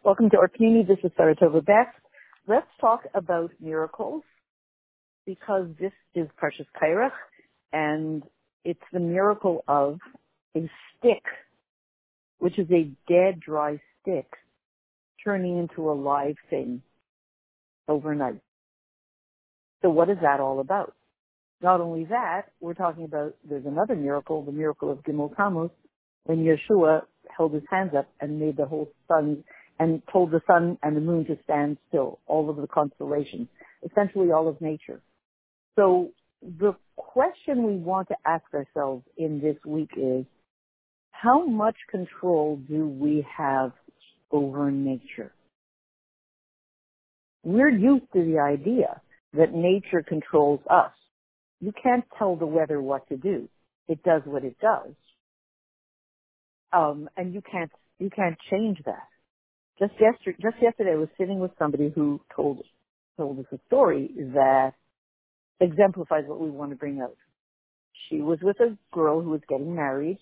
Welcome to Orpini. This is Saratova Best. Let's talk about miracles because this is Parshas Kairach and it's the miracle of a stick, which is a dead, dry stick, turning into a live thing overnight. So what is that all about? Not only that, we're talking about, there's another miracle, the miracle of Gimel Tammuz, when Yeshua held his hands up and made the whole sun and told the sun and the moon to stand still, all of the constellations, essentially all of nature. So the question we want to ask ourselves in this week is, how much control do we have over nature? We're used to the idea that nature controls us. You can't tell the weather what to do. It does what it does. Um, and you can't, you can't change that. Just yesterday, just yesterday I was sitting with somebody who told, told us a story that exemplifies what we want to bring out. She was with a girl who was getting married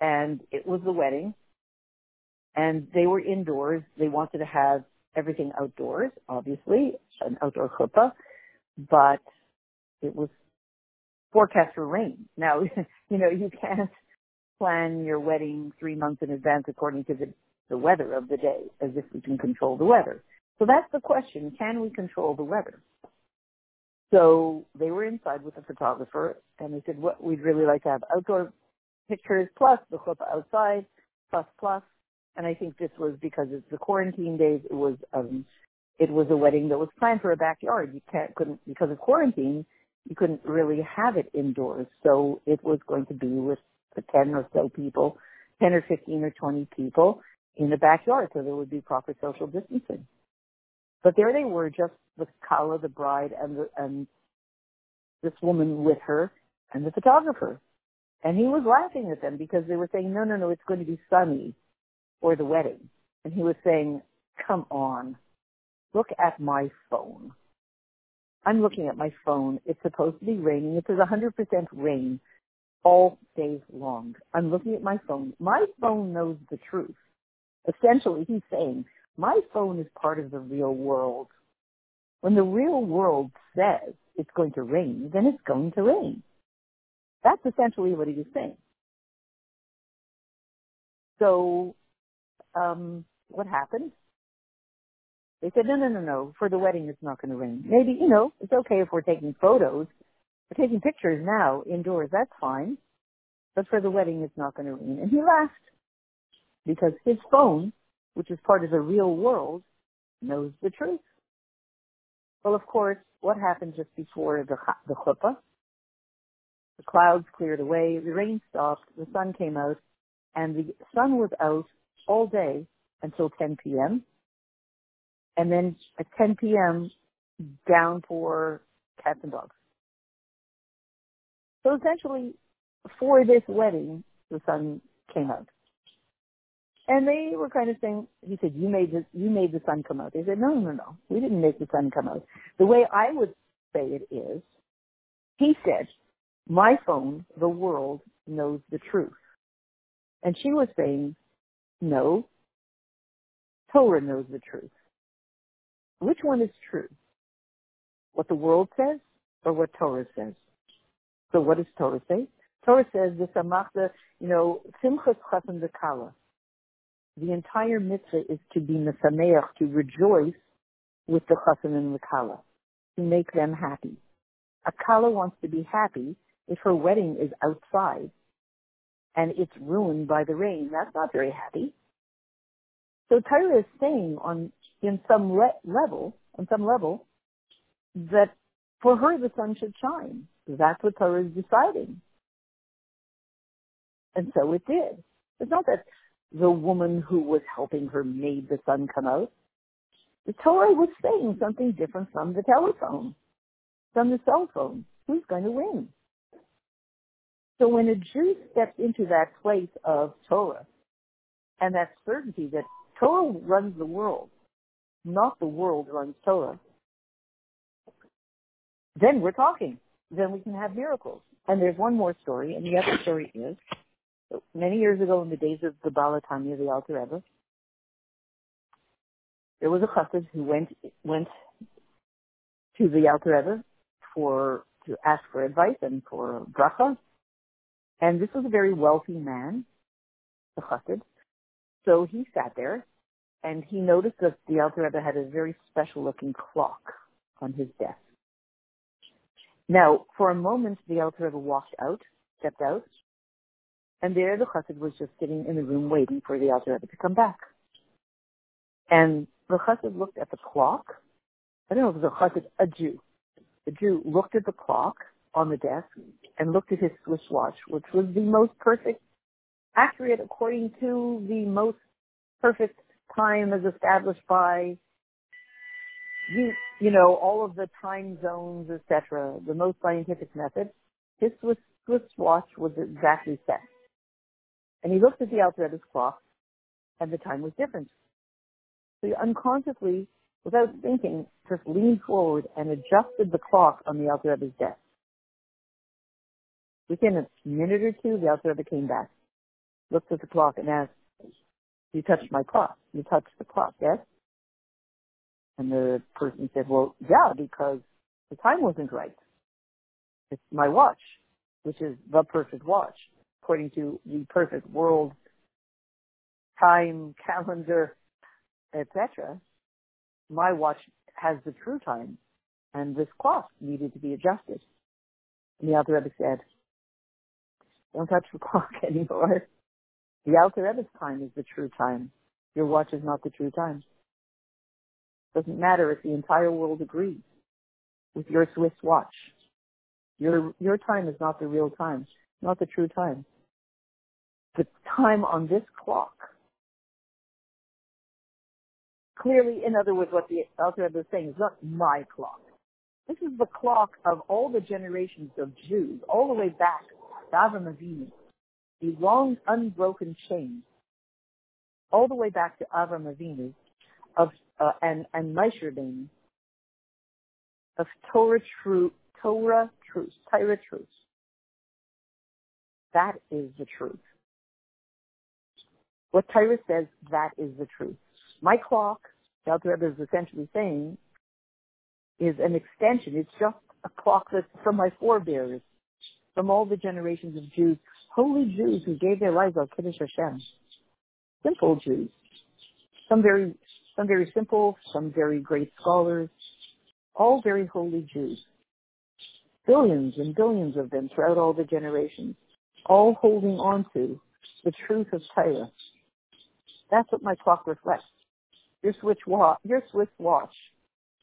and it was the wedding and they were indoors. They wanted to have everything outdoors, obviously, an outdoor chuppah, but it was forecast for rain. Now, you know, you can't plan your wedding three months in advance according to the, the weather of the day as if we can control the weather. So that's the question. Can we control the weather? So they were inside with the photographer and they said, what we'd really like to have outdoor pictures plus the chuppah outside plus plus. And I think this was because it's the quarantine days. It was, um, it was a wedding that was planned for a backyard. You can't, couldn't, because of quarantine, you couldn't really have it indoors. So it was going to be with 10 or so people, 10 or 15 or 20 people in the backyard. So there would be proper social distancing. But there they were, just the Kala, the bride, and the, and this woman with her, and the photographer. And he was laughing at them because they were saying, no, no, no, it's going to be sunny for the wedding. And he was saying, come on, look at my phone. I'm looking at my phone. It's supposed to be raining. It says 100% rain all day long. I'm looking at my phone. My phone knows the truth. Essentially, he's saying, my phone is part of the real world. When the real world says it's going to rain, then it's going to rain. That's essentially what he was saying. So, um, what happened? They said, no, no, no, no. For the wedding, it's not going to rain. Maybe, you know, it's okay if we're taking photos. We're taking pictures now indoors. That's fine. But for the wedding, it's not going to rain. And he laughed because his phone which is part of the real world, knows the truth. Well, of course, what happened just before the, the chuppah? The clouds cleared away, the rain stopped, the sun came out, and the sun was out all day until 10 p.m. And then at 10 p.m., downpour cats and dogs. So essentially, for this wedding, the sun came out. And they were kind of saying, he said, you made the, you made the sun come out. They said, no, no, no, we didn't make the sun come out. The way I would say it is, he said, my phone, the world knows the truth. And she was saying, no, Torah knows the truth. Which one is true? What the world says or what Torah says? So what does Torah say? Torah says, the samachta, you know, simchas chassan dekala the entire mitzvah is to be mesameach, to rejoice with the chassan and the kala, to make them happy. A kala wants to be happy if her wedding is outside and it's ruined by the rain. That's not very happy. So Torah is saying on in some le- level, on some level, that for her the sun should shine. That's what Torah is deciding. And so it did. It's not that the woman who was helping her made the sun come out. The Torah was saying something different from the telephone, from the cell phone. Who's going to win? So when a Jew steps into that place of Torah and that certainty that Torah runs the world, not the world runs Torah, then we're talking. Then we can have miracles. And there's one more story, and the other story is many years ago in the days of the Baal HaTanya, the Alter Rebbe, there was a chassid who went went to the Alter Rebbe for to ask for advice and for bracha, and this was a very wealthy man, the chassid. So he sat there, and he noticed that the Alter Rebbe had a very special looking clock on his desk. Now, for a moment, the Alter Rebbe walked out, stepped out, and there the chassid was just sitting in the room waiting for the Alter to come back. And the chassid looked at the clock. I don't know if it was a chassid, a Jew. The Jew looked at the clock on the desk and looked at his Swiss watch, which was the most perfect, accurate according to the most perfect time as established by you, you know, all of the time zones, etc., the most scientific method. His Swiss, Swiss watch was exactly set. And he looked at the Alter Rebbe's clock, and the time was different. So he unconsciously, without thinking, just leaned forward and adjusted the clock on the Alter Rebbe's desk. Within a minute or two, the Rebbe came back, looked at the clock, and asked, "You touched my clock. You touched the clock, yes?" And the person said, "Well, yeah, because the time wasn't right. It's my watch, which is the perfect watch." According to the perfect world time calendar, etc. My watch has the true time, and this clock needed to be adjusted. And the Alter Rebbe said, "Don't touch the clock anymore. The Alter Rebbe's time is the true time. Your watch is not the true time. Doesn't matter if the entire world agrees with your Swiss watch. Your your time is not the real time, not the true time the time on this clock. Clearly, in other words, what the Alter is saying is not my clock. This is the clock of all the generations of Jews, all the way back to Avram Avinu, the long unbroken chain, all the way back to Avram Avinu, of uh, and and Moshe of Torah truth, Torah truth, Torah truth. That is the truth. What Torah says, that is the truth. My clock, the Alter Rebbe is essentially saying, is an extension. It's just a clock that's from my forebears, from all the generations of Jews, holy Jews who gave their lives on Kiddush Hashem. Simple Jews. Some very, some very simple, some very great scholars, all very holy Jews. Billions and billions of them throughout all the generations, all holding on to the truth of Torah, that's what my clock reflects. Your Swiss watch, your Swiss watch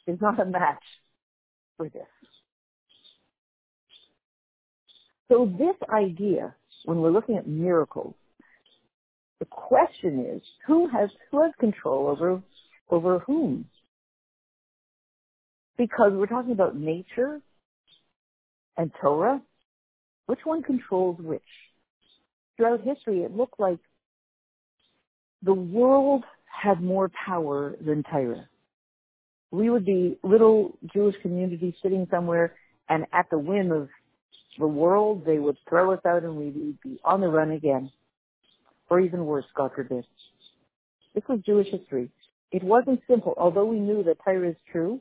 is not a match for this. So this idea, when we're looking at miracles, the question is, who has, who has control over, over whom? Because we're talking about nature and Torah. Which one controls which? Throughout history, it looked like the world had more power than Torah. We would be little Jewish communities sitting somewhere and at the whim of the world, they would throw us out and we'd be on the run again. Or even worse, God forbid. This was Jewish history. It wasn't simple. Although we knew that Torah is true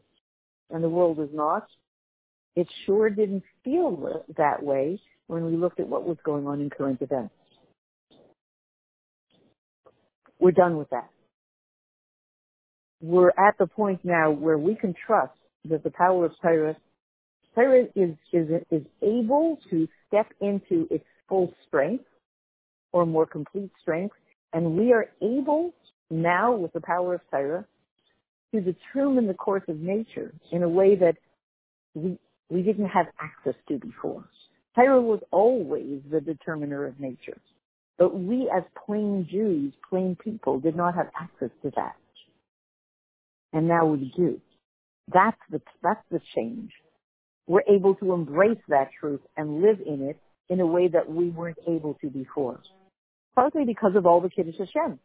and the world is not, it sure didn't feel that way when we looked at what was going on in current events. We're done with that. We're at the point now where we can trust that the power of Torah, Torah is, is, is able to step into its full strength or more complete strength, and we are able now with the power of Torah to determine the course of nature in a way that we, we didn't have access to before. Torah was always the determiner of nature. But we as plain Jews, plain people, did not have access to that. And now we do. That's the, that's the change. We're able to embrace that truth and live in it in a way that we weren't able to before. Partly because of all the Kiddush Hashem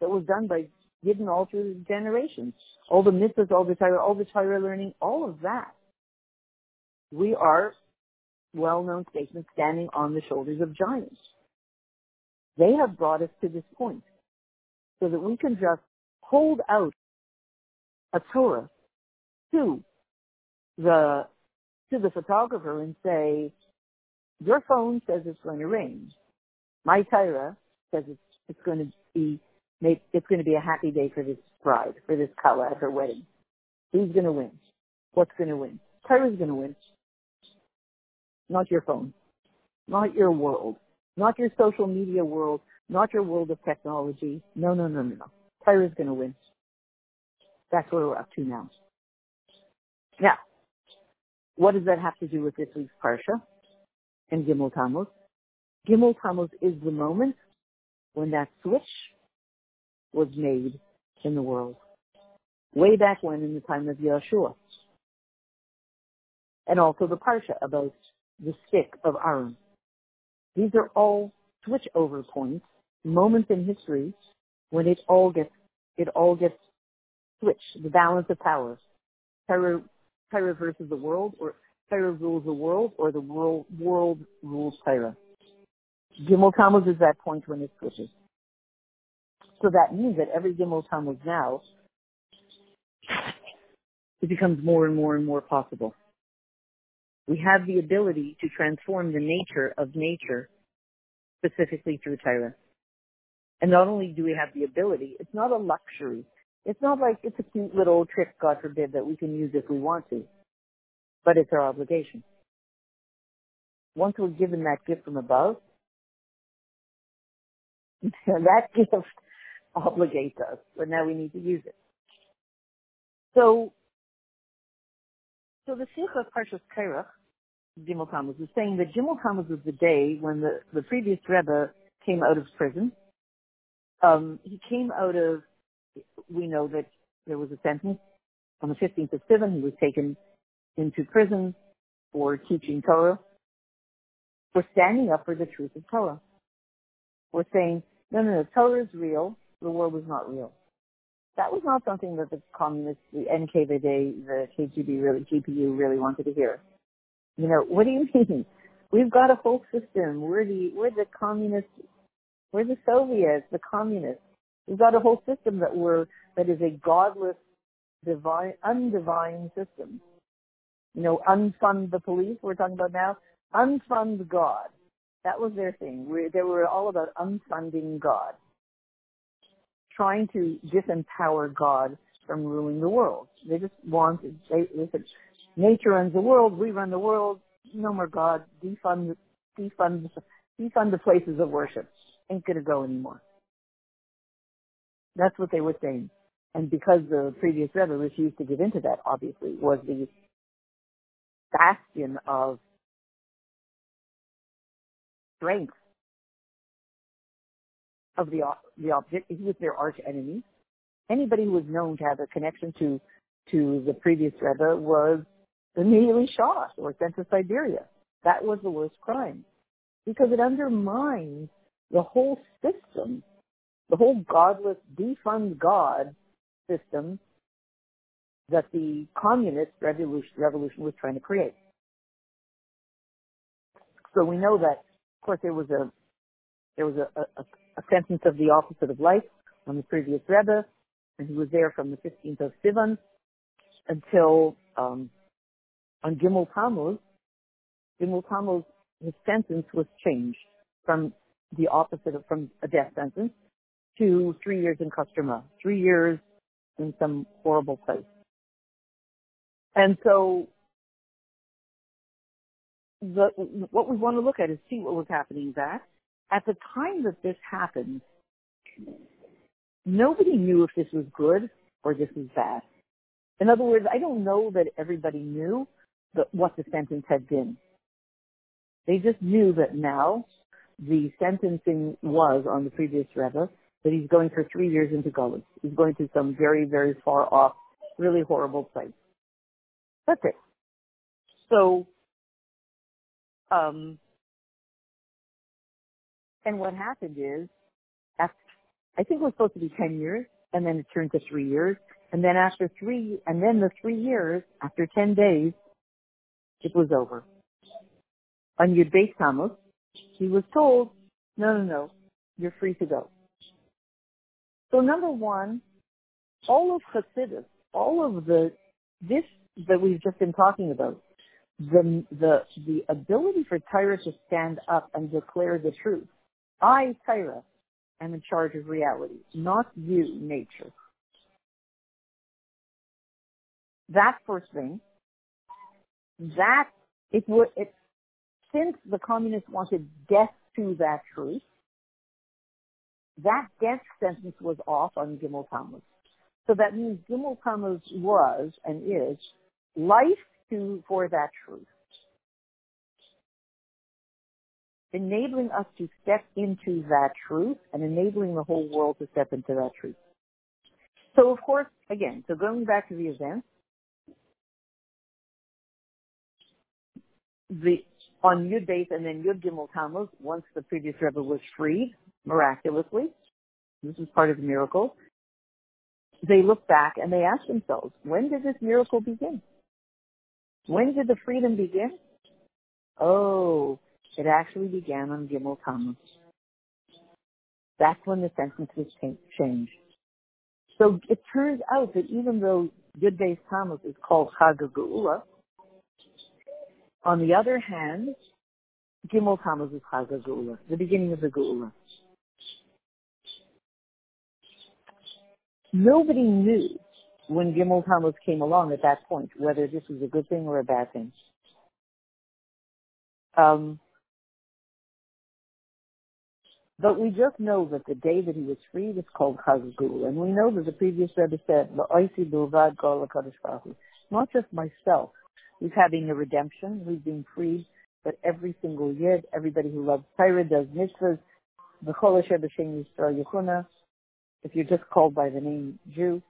that was done by Yidden all through the generations. All the mitzvahs, all the Torah, all the Torah learning, all of that. We are well-known statements standing on the shoulders of giants. They have brought us to this point so that we can just hold out a Torah to the to the photographer and say, your phone says it's going to rain. My Torah says it's it's going to be it's going to be a happy day for this bride, for this kala at her wedding. Who's going to win? What's going to win? Torah's going to win. Not your phone. Not your world. Not your social media world. Not your world of technology. No, no, no, no, no. Torah's going to win. That's where we're up to now. Now, what does that have to do with this week's Parsha and Gimel Tammuz? Gimel Tammuz is the moment when that switch was made in the world. Way back when in the time of Yeshua. And also the Parsha about the stick of Aaron. These are all switchover points, moments in history when it all gets, it all gets switched, the balance of power. Torah, Torah versus the world, or Torah rules the world, or the world, world rules Torah. Gimel Tammuz is that point when it switches. So that means that every Gimel Tammuz now, it becomes more and more and more possible. We have the ability to transform the nature of nature specifically through Torah. And not only do we have the ability, it's not a luxury. It's not like it's a cute little trick, God forbid, that we can use if we want to. But it's our obligation. Once we're given that gift from above, that gift obligates us, but now we need to use it. So, so the Sikha of Parshas Kairach, Gimel Tammuz, is saying that Gimel Tammuz was the day when the, the previous Rebbe came out of prison. Um, he came out of, we know that there was a sentence on the 15th of Sivan. He was taken into prison for teaching Torah, for standing up for the truth of Torah. For saying, no, no, no, Torah is real the world was not real. That was not something that the communists, the NKVD, the KGB really, GPU really wanted to hear. You know, what do you mean? We've got a whole system. We're the, we're the communists, we're the Soviets, the communists. We've got a whole system that we're, that is a godless, divine, undivine system. You know, unfund the police, we're talking about now. Unfund God. That was their thing. we they were all about unfunding God trying to disempower God from ruling the world. They just want, they, they said, nature runs the world, we run the world, no more God, defund, defund, defund the places of worship. Ain't gonna go anymore. That's what they were saying. And because the previous Rebbe refused to give into that, obviously, was the bastion of strength of the the object. He was their arch enemy. Anybody who was known to have a connection to to the previous Rebbe was immediately shot or sent to Siberia. That was the worst crime because it undermines the whole system, the whole godless defund God system that the communist revolution, revolution was trying to create. So we know that, of course, there was a there was a, a, a sentence of the opposite of life on the previous Rebbe, and he was there from the 15th of Sivan until um, on Gimel Tammuz. Gimel Tammuz, his sentence was changed from the opposite of from a death sentence to three years in Kostroma, three years in some horrible place. And so the, what we want to look at is see what was happening back at the time that this happened, nobody knew if this was good or this was bad. In other words, I don't know that everybody knew what the sentence had been. They just knew that now the sentencing was on the previous Rebbe that he's going for three years into Gullus. He's going to some very, very far off, really horrible place. That's it. So, um, and what happened is, after, I think it was supposed to be 10 years, and then it turned to three years. And then after three, and then the three years, after 10 days, it was over. On Yud Beis Tammuz, he was told, no, no, no, you're free to go. So number one, all of Chassidus, all of the, this that we've just been talking about, the, the, the ability for Torah to stand up and declare the truth. I, Torah, am in charge of reality, not you, nature. That first thing, that it would, it, since the communists wanted death to that truth, that death sentence was off on Gimel Tammuz. So that means Gimel Tammuz was and is life to, for that truth. Enabling us to step into that truth and enabling the whole world to step into that truth. So of course, again, so going back to the event, the on Yud Beis and then Yud Gimel Tammuz, once the previous Rebbe was freed, miraculously, this is part of the miracle, they look back and they ask themselves, when did this miracle begin? When did the freedom begin? Oh, it actually began on Gimel Tammuz. That's when the sentence was changed. So it turns out that even though Yud Beis Tammuz is called Chag Geula, on the other hand, Gimel Tammuz is Chag Geula, the beginning of the Geula. Nobody knew when Gimel Tammuz came along at that point whether this was a good thing or a bad thing. Um, but we just know that the day that he was freed is called Chag Geula, and we know that the previous Rebbe said, Not just myself, who's having a redemption, who's being freed, but every single yid, everybody who loves Torah, does mitzvahs, V'chol asher b'shem Yisrael Yechuna, if you're just called by the name Jew,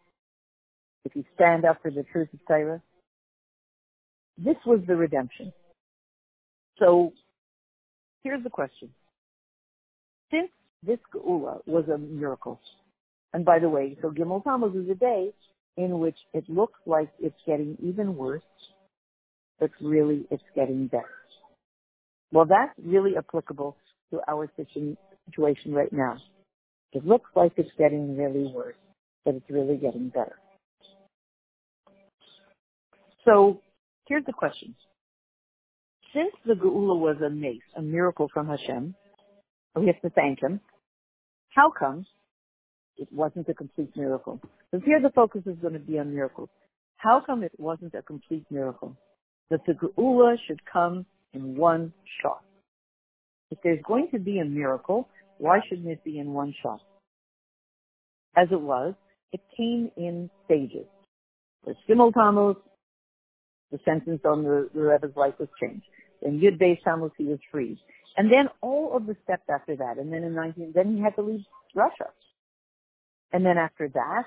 if you stand up for the truth of Torah, this was the redemption. So here's the question. Since this Geula was a miracle, and by the way, so Gimel Tammuz is a day in which it looks like it's getting even worse, but really it's getting better. Well, that's really applicable to our situation right now. It looks like it's getting really worse, but it's really getting better. So here's the question. Since the Geula was a mace, a miracle from Hashem, we have to thank him, how come it wasn't a complete miracle? Because here the focus is going to be on miracles. How come it wasn't a complete miracle? That the Geula should come in one shot. If there's going to be a miracle, why shouldn't it be in one shot? As it was, it came in stages. The Gimel Tammuz, the sentence on the, the Rebbe's life was changed. Then Yud Beis Tammuz, he was freed. And then all of the steps after that. And then in 19, then he had to leave Russia. And then after that,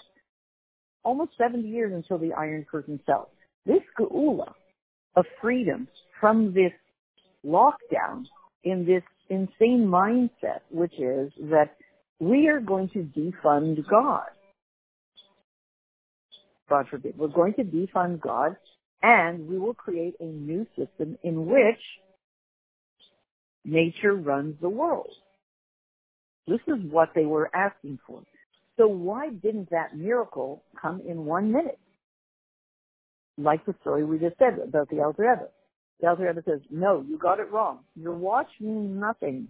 almost 70 years until the Iron Curtain fell. This geula of freedom from this lockdown in this insane mindset, which is that we are going to defund God. God forbid. We're going to defund God and we will create a new system in which nature runs the world. This is what they were asking for. So why didn't that miracle come in one minute? Like the story we just said about the Alter Rebbe. The Alter Rebbe says, no, you got it wrong. Your watch means nothing.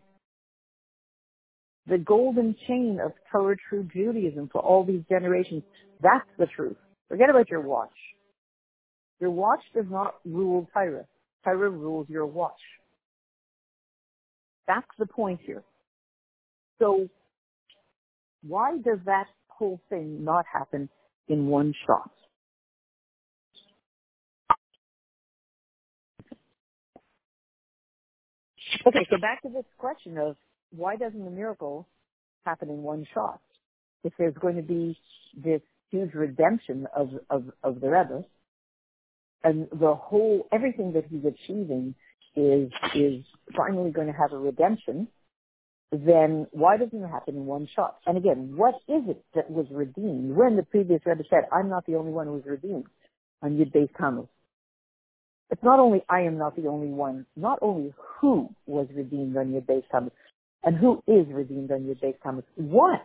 The golden chain of Torah true Judaism for all these generations, that's the truth. Forget about your watch. Your watch does not rule Torah. Torah rules your watch. That's the point here. So why does that whole thing not happen in one shot? Okay, so back to this question of why doesn't the miracle happen in one shot? If there's going to be this huge redemption of, of, of the Rebbe, and the whole, everything that he's achieving is, is finally going to have a redemption, then why doesn't it happen in one shot? And again, what is it that was redeemed when the previous Rebbe said, I'm not the only one who was redeemed on Yud Beis Tammuz? It's not only I am not the only one, not only who was redeemed on Yud Beis Tammuz, and who is redeemed on Yud Beis Tammuz. What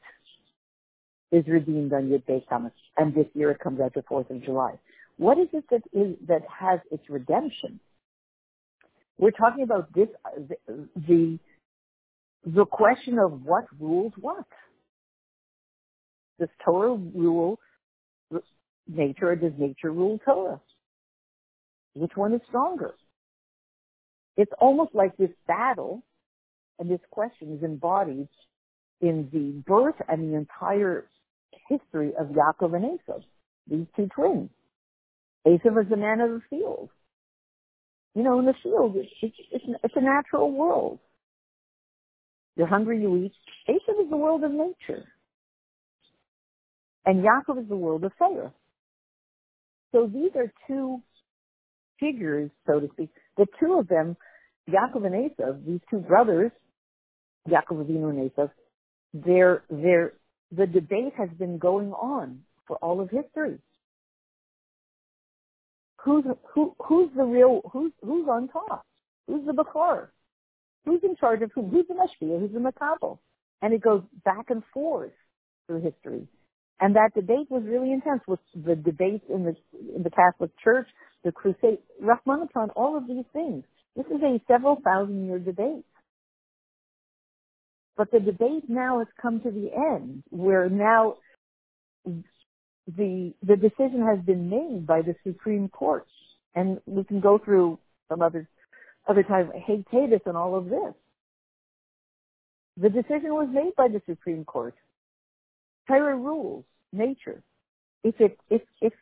is redeemed on Yud Beit and this year it comes out the 4th of July. What is it that is, that has its redemption? We're talking about this, the, the, question of what rules what. Does Torah rule nature or does nature rule Torah? Which one is stronger? It's almost like this battle and this question is embodied in the birth and the entire history of Yaakov and Esav, these two twins. Esav is the man of the field. You know, in the field, it's, it's, it's a natural world. You're hungry, you eat. Esav is the world of nature. And Yaakov is the world of Pharaoh. So these are two figures, so to speak. The two of them, Yaakov and Esav, these two brothers, Yaakov Avinu and Esav, their, their, the debate has been going on for all of history. Who's, who, who's the real, who's, who's on top? Who's the Bachar? Who's in charge of whom? Who's the Mashpia? Who's the Makabel? And it goes back and forth through history. And that debate was really intense with the debates in the, in the Catholic Church, the Crusade, Rahmanathan, all of these things. This is a several thousand year debate. But the debate now has come to the end where now the, the decision has been made by the Supreme Court. And we can go through some other, other time, Hatatus and all of this. The decision was made by the Supreme Court. Torah rules nature. If it, if, if,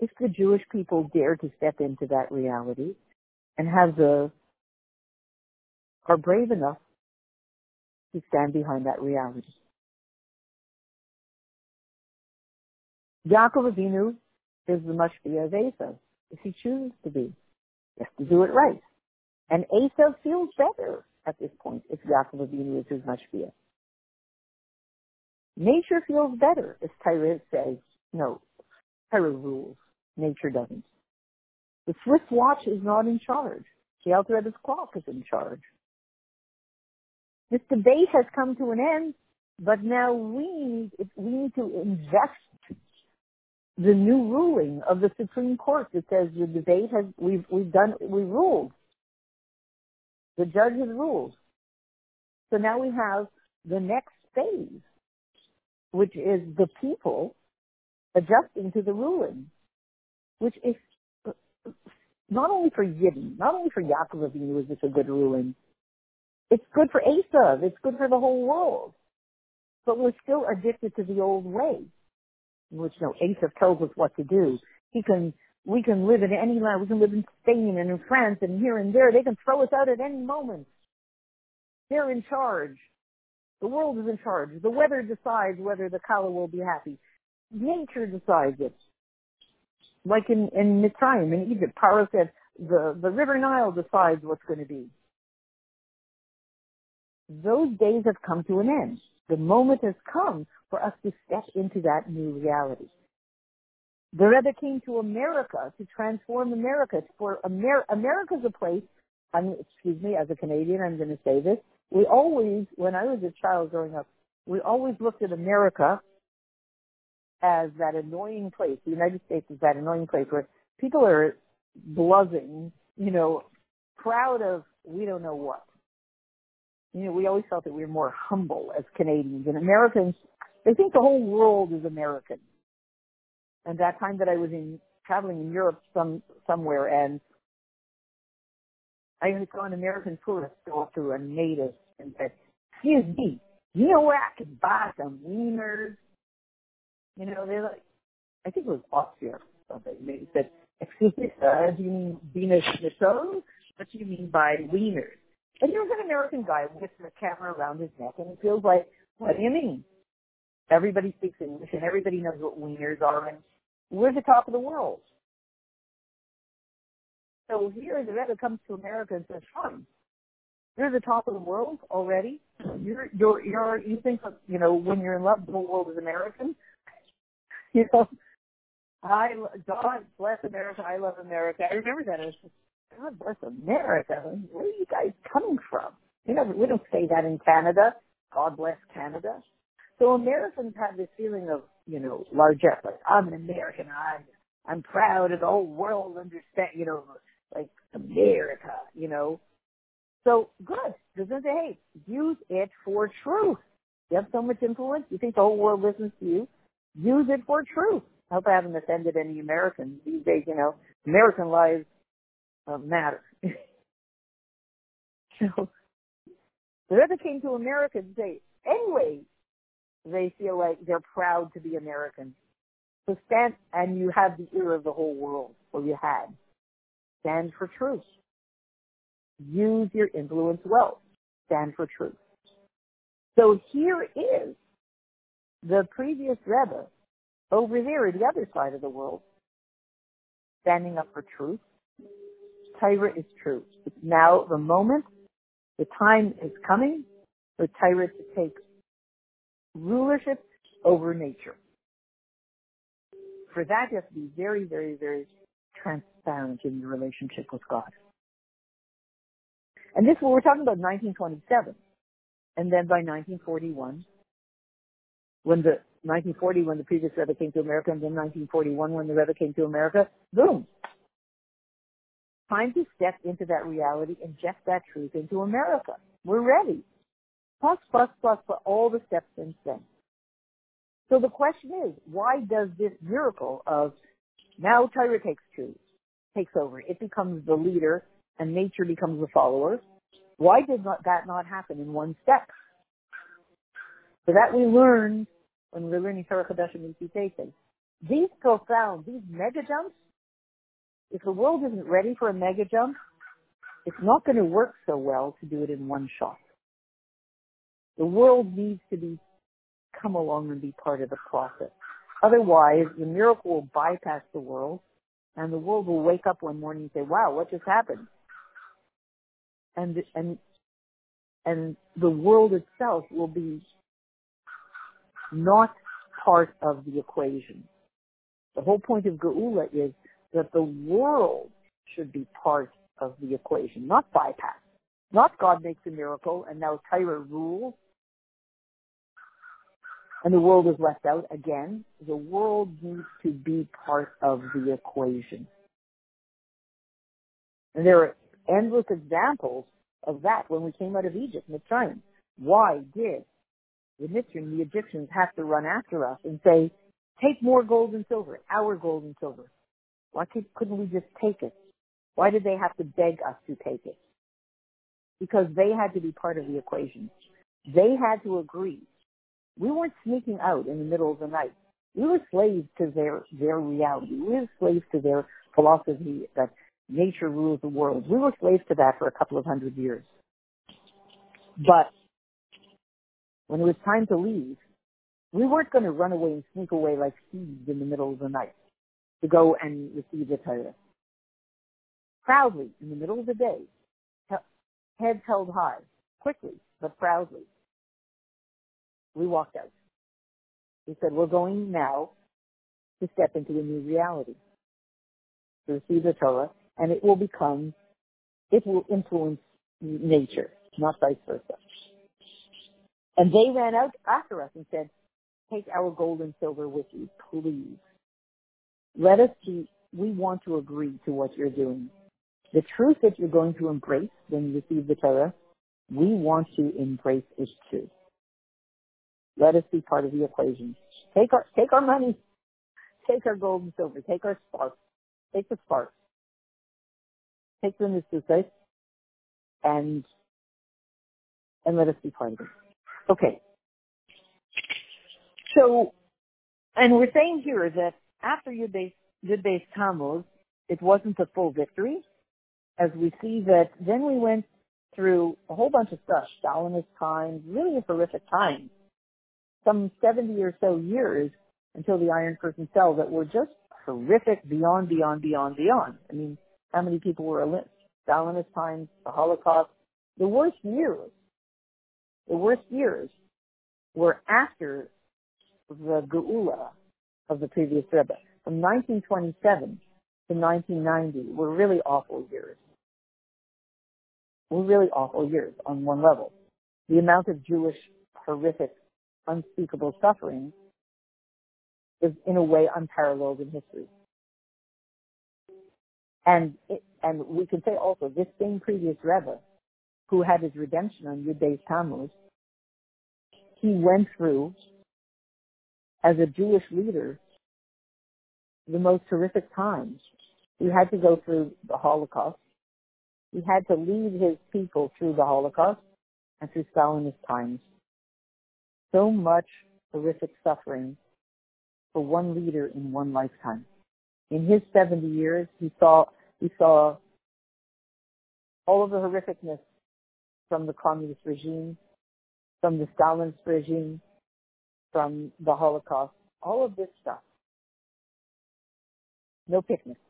if the Jewish people dare to step into that reality and have the, are brave enough to stand behind that reality. Yaakov Avinu is the mashpia of Esav, if he chooses to be. He has to do it right. And Esav feels better at this point if Yaakov Avinu is his mashpia. Nature feels better if Torah says, no, Torah rules. Nature doesn't. The Swiss watch is not in charge. The Alter clock is in charge. This debate has come to an end, but now we need, we need to invest the new ruling of the Supreme Court that says the debate has, we've, we've done, we ruled. The judge has ruled. So now we have the next phase, which is the people adjusting to the ruling, which is not only for Yidden, not only for Yaakov Avinu is this a good ruling, it's good for Esav. It's good for the whole world. But we're still addicted to the old way, which no Esav tells us what to do. He can, we can live in any land. We can live in Spain and in France and here and there. They can throw us out at any moment. They're in charge. The world is in charge. The weather decides whether the Kala will be happy. Nature decides it. Like in, in Mitzrayim, in Egypt, Paro said, the, the river Nile decides what's going to be those days have come to an end. The moment has come for us to step into that new reality. The Rebbe came to America to transform America. For Amer- America's a place, I mean, excuse me, as a Canadian, I'm going to say this. We always, when I was a child growing up, we always looked at America as that annoying place. The United States is that annoying place where people are buzzing, you know, proud of we don't know what you know, we always felt that we were more humble as Canadians and Americans. They think the whole world is American. And that time that I was in traveling in Europe some somewhere, and I saw an American tourist go up to a native and said, "Excuse me, you know where I can buy some wieners?" You know, they're like, I think it was Austria or something. They said, "Excuse me, sir, do you mean Wiener Schnitzel? What do you mean by wieners?" And here's an American guy with the camera around his neck, and it feels like, what do you mean? Everybody speaks English, and everybody knows what wieners are, and we're the top of the world. So here the Rebbe comes to America and says, fine, you're the top of the world already. You're, you're, you're, you think, of, you know, when you're in love, the whole world is American. You know, I, God bless America. I love America. I remember that. It was just, God bless America. Where are you guys coming from? You know, we don't say that in Canada. God bless Canada. So Americans have this feeling of, you know, largesse, like I'm an American, I'm, I'm proud of the whole world understand, you know, like America, you know. So good. Doesn't say, hey, use it for truth. You have so much influence. You think the whole world listens to you. Use it for truth. I hope I haven't offended any Americans these days. You know, American lives uh, matter. so the Rebbe came to America and say, anyway, they feel like they're proud to be American. So stand, and you have the ear of the whole world, or you had. Stand for truth. Use your influence well. Stand for truth. So here is the previous Rebbe over there, the other side of the world, standing up for truth. Torah is truth. It's now the moment, the time is coming for Torah to take rulership over nature. For that, you have to be very, very, very transparent in your relationship with God. And this, we're talking about 1927. And then by 1941, when the 1940 when the previous Rebbe came to America, and then 1941 when the Rebbe came to America, boom. Time to step into that reality, inject that truth into America. We're ready. Plus, plus, plus, for all the steps since then. So the question is, why does this miracle of now Torah takes truth, takes over, it becomes the leader, and nature becomes the follower? Why did not, that not happen in one step? So that we learned when we were learning Torah Chadash and Mitzvah These profound, these mega jumps, if the world isn't ready for a mega jump, it's not going to work so well to do it in one shot. The world needs to be come along and be part of the process. Otherwise, the miracle will bypass the world, and the world will wake up one morning and say, "Wow, what just happened?" And and and the world itself will be not part of the equation. The whole point of Geula is that the world should be part of the equation, not bypass. Not God makes a miracle and now Torah rules and the world is left out again. The world needs to be part of the equation. And there are endless examples of that when we came out of Egypt, the Mitzrayim. Why did the Mitzrayim, the Egyptians, have to run after us and say, take more gold and silver, our gold and silver. Why couldn't we just take it? Why did they have to beg us to take it? Because they had to be part of the equation. They had to agree. We weren't sneaking out in the middle of the night. We were slaves to their, their reality. We were slaves to their philosophy that nature rules the world. We were slaves to that for a couple of hundred years. But when it was time to leave, we weren't going to run away and sneak away like thieves in the middle of the night to go and receive the Torah. Proudly, in the middle of the day, heads held high, quickly, but proudly, we walked out. We said, we're going now to step into a new reality, to receive the Torah, and it will become, it will influence nature, not vice versa. And they ran out after us and said, take our gold and silver with you, please. Let us see, we want to agree to what you're doing. The truth that you're going to embrace when you receive the Torah, we want to embrace it too. Let us be part of the equation. Take our, take our money, take our gold and silver, take our sparks, take the sparks, take the mitzvahs, and, and let us be part of it. Okay. So, and we're saying here that after Yud Beis Tammuz, it wasn't a full victory, as we see that then we went through a whole bunch of stuff, Stalinist times, really a horrific time, some 70 or so years until the Iron Curtain fell that were just horrific beyond, beyond, beyond, beyond. I mean, how many people were enlisted? Stalinist times, the Holocaust, the worst years the worst years were after the Geula of the previous Rebbe. From 1927 to 1990 were really awful years. Were really awful years on one level. The amount of Jewish horrific unspeakable suffering is in a way unparalleled in history. And it, and we can say also this same previous Rebbe, who had his redemption on Yud Beis Tammuz, he went through as a Jewish leader the most horrific times. He had to go through the Holocaust. He had to lead his people through the Holocaust and through Stalinist times. So much horrific suffering for one leader in one lifetime. In his 70 years, he saw, he saw all of the horrificness from the communist regime, from the Stalinist regime, from the Holocaust, all of this stuff. No picnics.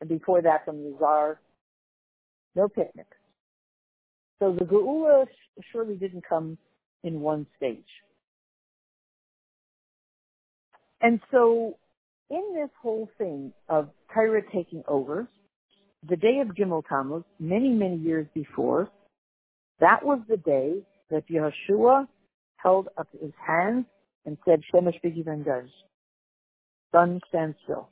And before that, from the Tsar, no picnics. So the Geula surely didn't come in one stage. And so in this whole thing of Torah taking over, the day of Gimel Tammuz, many, many years before, that was the day that Yeshua held up his hands and said, Shemesh Bigi Vendaz. Sun stand still.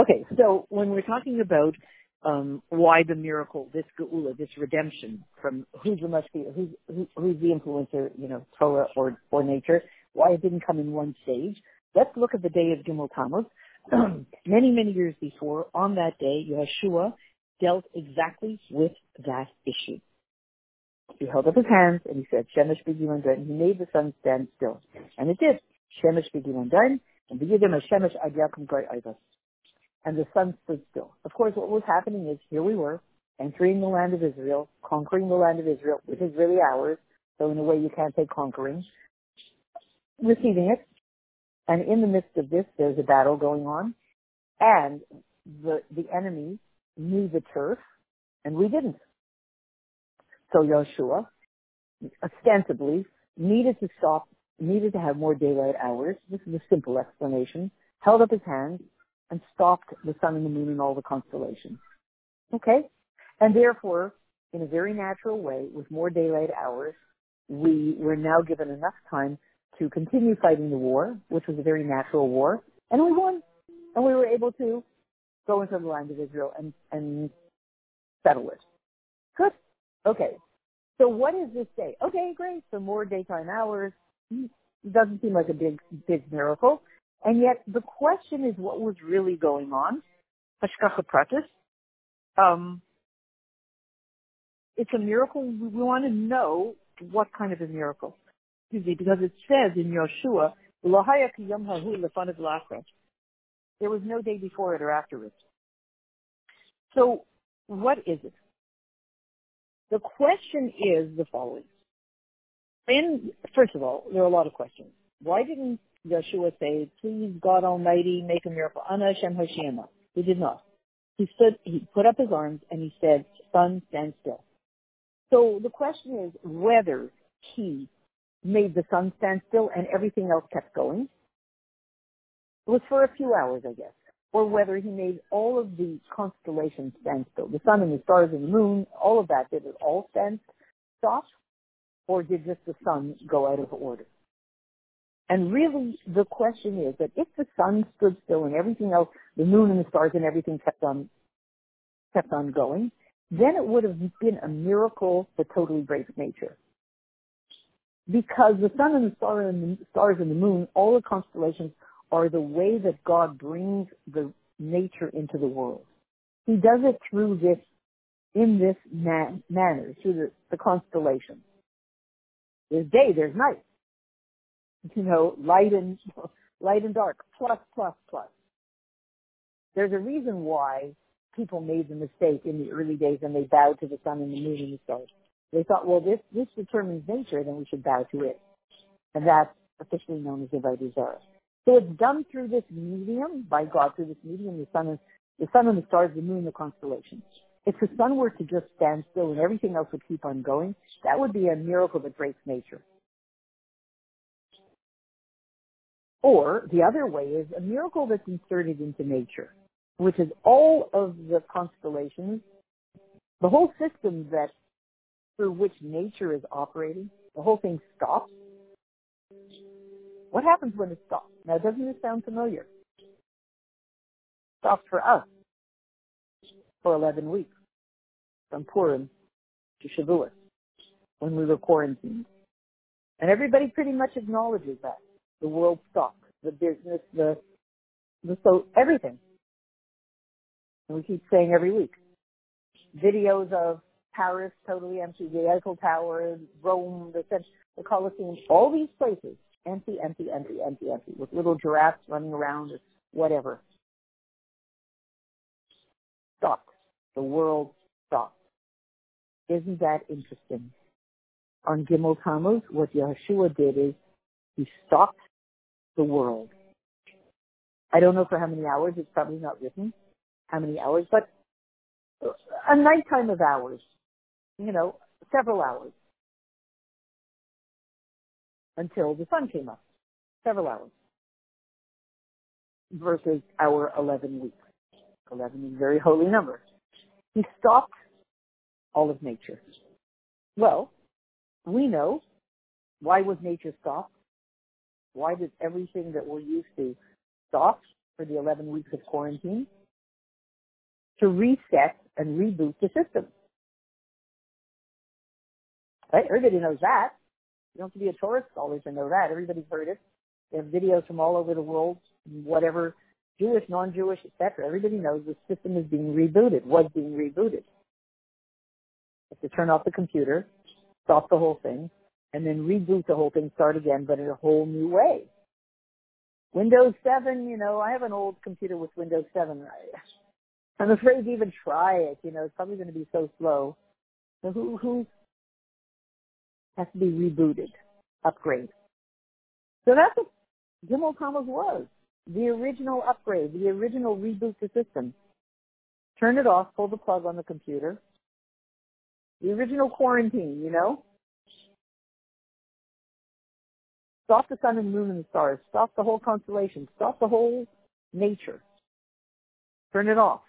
Okay, so when we're talking about um, why the miracle, this geula, this redemption from who's the who's, who, who's the influencer, you know, Torah or, or nature, why it didn't come in one stage. Let's look at the day of Gimel Tammuz. many, many years before, on that day, Yeshua dealt exactly with that issue. He held up his hands and he said, Shemesh B'Givon and he made the sun stand still. And it did. Shemesh B'Givon and B'Yidim Shemesh Ad Yakum Goy and the sun stood still. Of course, what was happening is here we were entering the land of Israel, conquering the land of Israel, which is really ours. So in a way, you can't say conquering, receiving it. And in the midst of this, there's a battle going on, and the the enemy knew the turf, and we didn't. So Joshua, ostensibly, needed to stop, needed to have more daylight hours. This is a simple explanation. Held up his hands and stopped the sun and the moon and all the constellations. Okay? And therefore, in a very natural way, with more daylight hours, we were now given enough time to continue fighting the war, which was a very natural war, and we won. And we were able to go into the land of Israel and, and settle it. Good. Okay. So what is this day? Okay, great. So more daytime hours. It doesn't seem like a big, big miracle. And yet the question is what was really going on. Hashgacha pratis. Um, it's a miracle. We want to know what kind of a miracle. Excuse me, because it says in Yoshua, there was no day before it or after it. So what is it? The question is the following. And first of all, there are a lot of questions. Why didn't Joshua say, please God Almighty, make a miracle. Ana Hashem Hashem. He did not. He stood, he put up his arms and he said, sun, stand still. So the question is whether he made the sun stand still and everything else kept going. It was for a few hours, I guess. Or whether he made all of the constellations stand still. The sun and the stars and the moon, all of that, did it all stand stop? Or did just the sun go out of order? And really, the question is that if the sun stood still and everything else, the moon and the stars and everything kept on, kept on going, then it would have been a miracle that totally breaks nature. Because the sun and the, star and the stars and the moon, all the constellations are the way that God brings the nature into the world. He does it through this, in this man, manner, through the, the constellations. There's day, there's night you know, light and light and dark, plus, plus, plus. There's a reason why people made the mistake in the early days and they bowed to the sun and the moon and the stars. They thought, well, this this determines nature, then we should bow to it, and that's officially known as the Avodah Zarah. So it's done through this medium by God, through this medium, the sun and the sun and the stars, the moon, the constellations. If the sun were to just stand still and everything else would keep on going, that would be a miracle that breaks nature. Or the other way is a miracle that's inserted into nature, which is all of the constellations the whole system that through which nature is operating, the whole thing stops. What happens when it stops? Now, doesn't this sound familiar? Stops for us for 11 weeks, from Purim to Shavuot, when we were quarantined. And everybody pretty much acknowledges that. The world stock, The business, the, the so, everything. And we keep saying every week. Videos of Paris totally empty, the Eiffel Tower, Rome, the, the Colosseum, all these places empty, empty, empty, empty, empty, with little giraffes running around or whatever. Stopped. The world stopped. Isn't that interesting? On Gimel Tammuz, what Yeshua did is he stopped the world. I don't know for how many hours, it's probably not written how many hours, but a nighttime of hours, you know, several hours until the sun came up. Several hours. Versus our 11 weeks. 11 is a very holy number. He stopped all of nature. Well, we know why was nature stopped? Why did everything that we're used to stop for the 11 weeks of quarantine? To reset and reboot the system. Right? Everybody knows that. You don't have to be a Torah scholar to know that. Everybody's heard it. They have videos from all over the world, whatever, Jewish, non-Jewish, etc. Everybody knows the system is being rebooted, was being rebooted. You have to turn off the computer, stop the whole thing, and then reboot the whole thing, start again, but in a whole new way. Windows 7, you know, I have an old computer with Windows 7. I, I'm afraid to even try it. You know, it's probably going to be so slow. So who, who, has to be rebooted, upgrade. So that's what Gimel Tammuz was. The original upgrade, the original reboot the system. Turn it off, pull the plug on the computer. The original quarantine, you know? Stop the sun and moon and the stars. Stop the whole constellation. Stop the whole nature. Turn it off.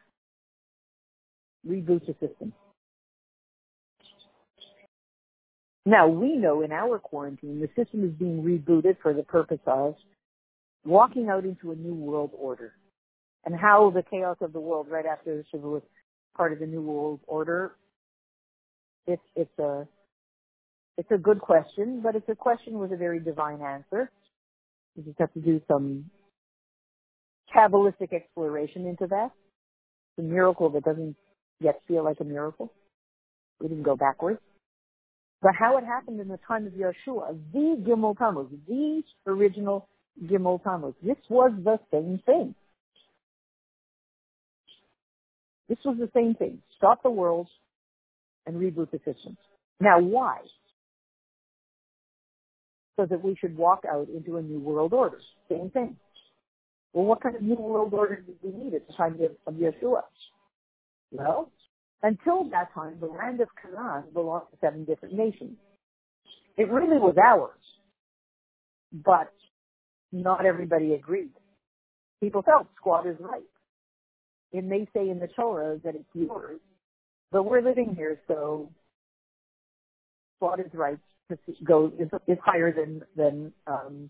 Reboot the system. Now we know in our quarantine the system is being rebooted for the purpose of walking out into a new world order. And how the chaos of the world right after the Shavuot part of the new world order, it's, it's a, it's a good question, but it's a question with a very divine answer. You just have to do some Kabbalistic exploration into that. It's a miracle that doesn't yet feel like a miracle. We didn't go backwards. But how it happened in the time of Yeshua, the Gimel Tammuz, the original Gimel Tammuz, this was the same thing. This was the same thing. Stop the world and reboot the systems. Now why? So that we should walk out into a new world order. Same thing. Well, what kind of new world order did we need at the time of Yeshua? Well, until that time, the land of Canaan belonged to seven different nations. It really was ours, but not everybody agreed. People felt squatters' rights. It may say in the Torah that it's yours, but we're living here, so squatters' rights go is, is higher than than um,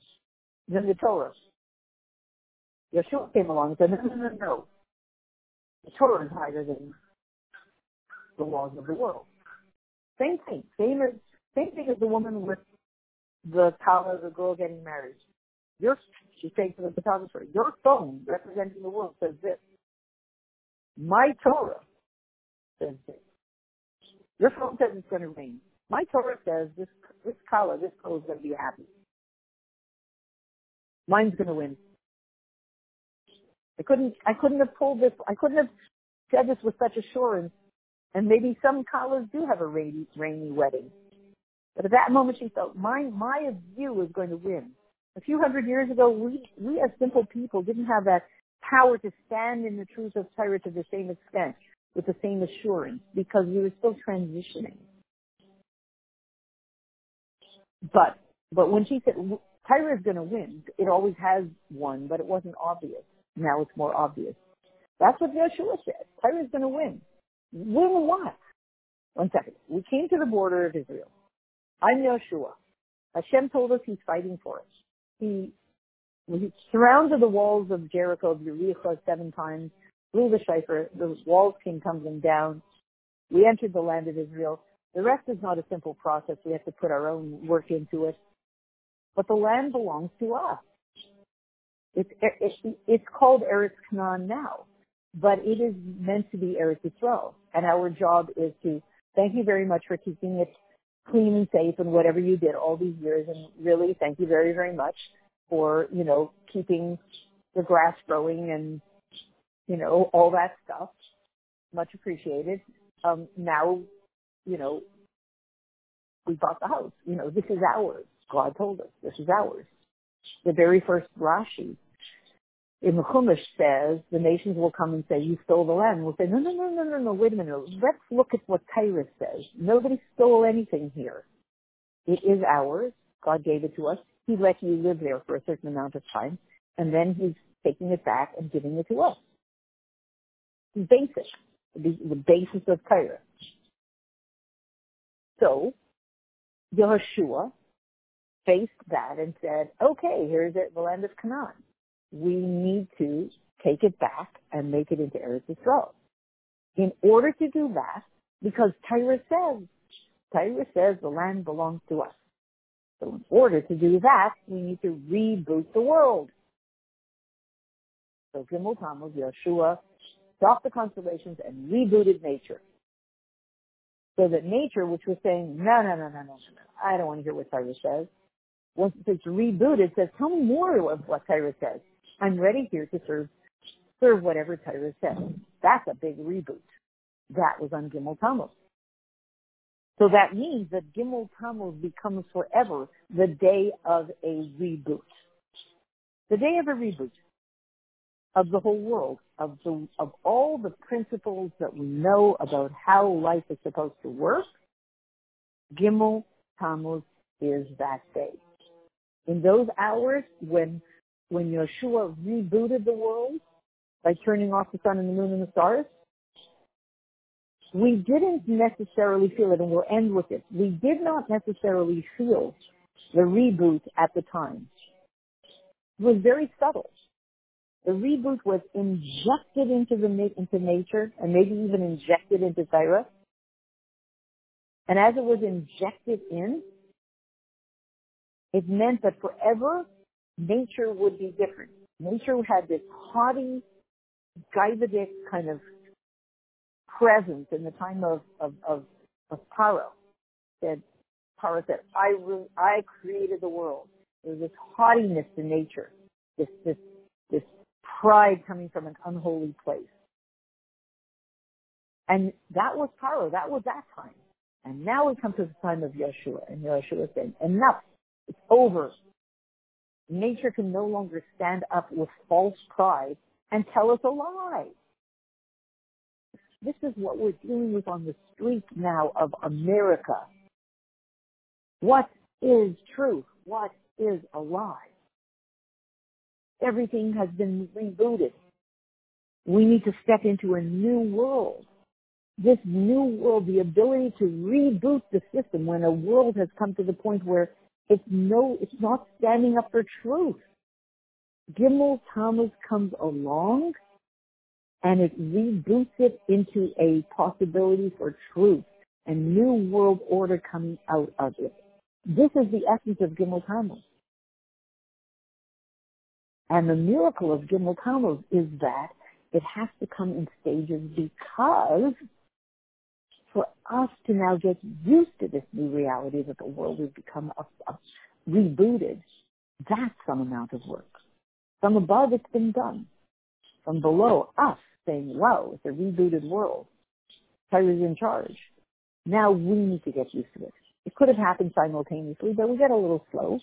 than the Torah. Yeshua came along and said, no, no, no, no. The Torah is higher than the laws of the world. Same thing. Same as same thing as the woman with the Kala, the girl getting married. Your she saying to the photographer, your phone representing the world says this. My Torah says this. Your phone says it's going to rain. My Torah says this this Kala, this girl is going to be happy. Mine's going to win. I couldn't I couldn't have pulled this I couldn't have said this with such assurance and maybe some Kalas do have a rainy, rainy wedding. But at that moment she felt, my, my view is going to win. A few hundred years ago, we, we as simple people didn't have that power to stand in the truth of Torah to the same extent, with the same assurance, because we were still transitioning. But, but when she said, Torah is going to win, it always has won, but it wasn't obvious. Now it's more obvious. That's what Yeshua said. Torah is going to win. Win what? One second. We came to the border of Israel. I'm Yoshua. Hashem told us he's fighting for us. He, he surrounded the walls of Jericho, of Yericho seven times, blew the shofar, the walls came tumbling down. We entered the land of Israel. The rest is not a simple process. We have to put our own work into it. But the land belongs to us. It's, it's, called Eretz Canaan now, but it is meant to be Eretz Yisrael. And our job is to thank you very much for keeping it clean and safe and whatever you did all these years. And really, thank you very, very much for, you know, keeping the grass growing and, you know, all that stuff. Much appreciated. Um, now, you know, we bought the house. You know, this is ours. God told us this is ours. The very first Rashi in the Chumash says the nations will come and say, you stole the land. We'll say, no, no, no, no, no, no, wait a minute. Let's look at what Tyrus says. Nobody stole anything here. It is ours. God gave it to us. He let you live there for a certain amount of time, and then he's taking it back and giving it to us. Basic. The, the basis of Tyrus. So, Yehoshua faced that and said, okay, here's it, the land of Canaan we need to take it back and make it into Eretz Yisrael. In order to do that, because Torah says, Torah says the land belongs to us. So in order to do that, we need to reboot the world. So Gimel Tammuz, Yeshua, stopped the constellations and rebooted nature. So that nature, which was saying, no, no, no, no, no, no, I don't want to hear what Torah says. Once it's rebooted, it says, tell me more of what Torah says. I'm ready here to serve serve whatever Torah says. That's a big reboot. That was on Gimel Tammuz. So that means that Gimel Tammuz becomes forever the day of a reboot. The day of a reboot of the whole world, of the of all the principles that we know about how life is supposed to work. Gimel Tammuz is that day. In those hours when when Yeshua rebooted the world by turning off the sun and the moon and the stars, we didn't necessarily feel it, and we'll end with it. We did not necessarily feel the reboot at the time. It was very subtle. The reboot was injected into the into nature, and maybe even injected into Torah. And as it was injected in, it meant that forever nature would be different. Nature had this haughty, Gaivadic kind of presence in the time of, of, of, of Paro. Said, Paro said, I, re- I created the world. There was this haughtiness to nature, this, this pride coming from an unholy place. And that was Paro. That was that time. And now we come to the time of Yeshua. And Yeshua said, enough. It's over nature can no longer stand up with false pride and tell us a lie. This is what we're dealing with on the street now of America. What is truth? What is a lie? Everything has been rebooted. We need to step into a new world. This new world, the ability to reboot the system when a world has come to the point where it's no, it's not standing up for truth. Gimel Tammuz comes along and it reboots it into a possibility for truth and new world order coming out of it. This is the essence of Gimel Tammuz. And the miracle of Gimel Tammuz is that it has to come in stages because for us to now get used to this new reality that the world has become a, a rebooted, that's some amount of work. From above, it's been done. From below, us saying, wow, it's a rebooted world. Tyra's in charge. Now we need to get used to it. It could have happened simultaneously, but we get a little slow,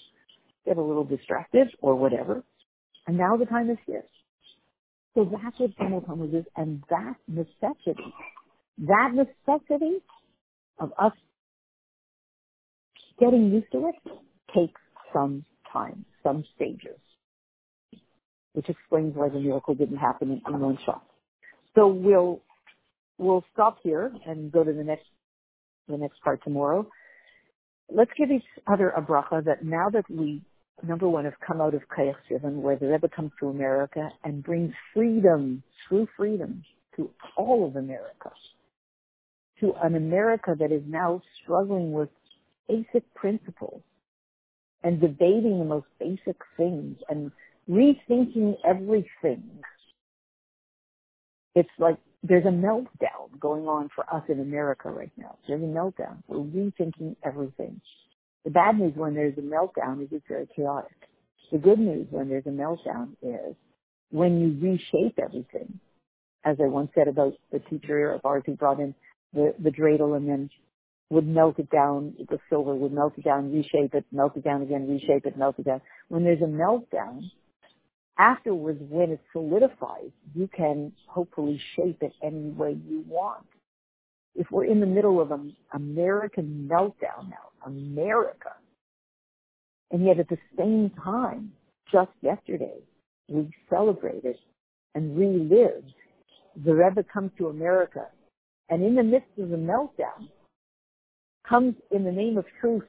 get a little distracted or whatever. And now the time is here. So that's what Gimel Tammuz is, and that necessity that necessity of us getting used to it takes some time, some stages, which explains why the miracle didn't happen in one shot. So we'll we'll stop here and go to the next the next part tomorrow. Let's give each other a bracha that now that we, number one, have come out of Kayach Shivan, where the Rebbe comes to America and brings freedom, true freedom, to all of America, to an America that is now struggling with basic principles and debating the most basic things and rethinking everything. It's like there's a meltdown going on for us in America right now. There's a meltdown. We're rethinking everything. The bad news when there's a meltdown is it's very chaotic. The good news when there's a meltdown is when you reshape everything. As I once said about the teacher of ours who brought in the, the dreidel and then would melt it down, the silver would melt it down, reshape it, melt it down again, reshape it, melt it down. When there's a meltdown, afterwards, when it solidifies, you can hopefully shape it any way you want. If we're in the middle of an American meltdown now, America, and yet at the same time, just yesterday, we celebrated and relived the Rebbe comes to America, and in the midst of the meltdown, comes in the name of truth,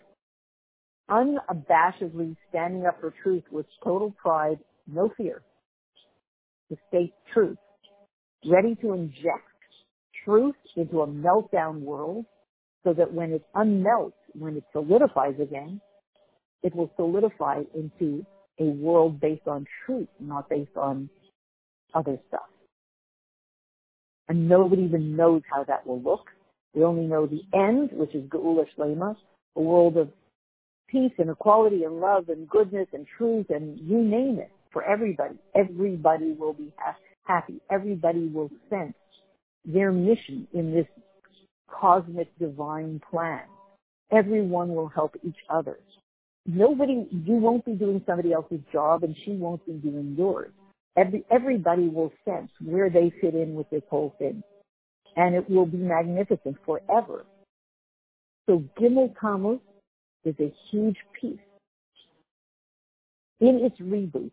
unabashedly standing up for truth with total pride no fear, to state truth, ready to inject truth into a meltdown world so that when it unmelts, when it solidifies again, it will solidify into a world based on truth, not based on other stuff. And nobody even knows how that will look. We only know the end, which is Geula Shlema, a world of peace and equality and love and goodness and truth and you name it for everybody. Everybody will be ha- happy. Everybody will sense their mission in this cosmic divine plan. Everyone will help each other. Nobody, you won't be doing somebody else's job and she won't be doing yours. Every, everybody will sense where they fit in with this whole thing. And it will be magnificent forever. So Gimel Tammuz is a huge piece in its reboot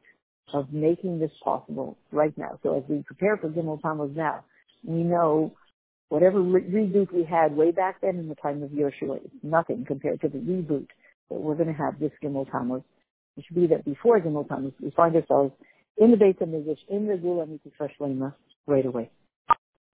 of making this possible right now. So as we prepare for Gimel Tammuz now, we know whatever re- reboot we had way back then in the time of Yoshua is nothing compared to the reboot that we're going to have this Gimel Tammuz. It should be that before Gimel Tammuz, we find ourselves in the Beit HaMikdash, in the Geula Mitzvah right away.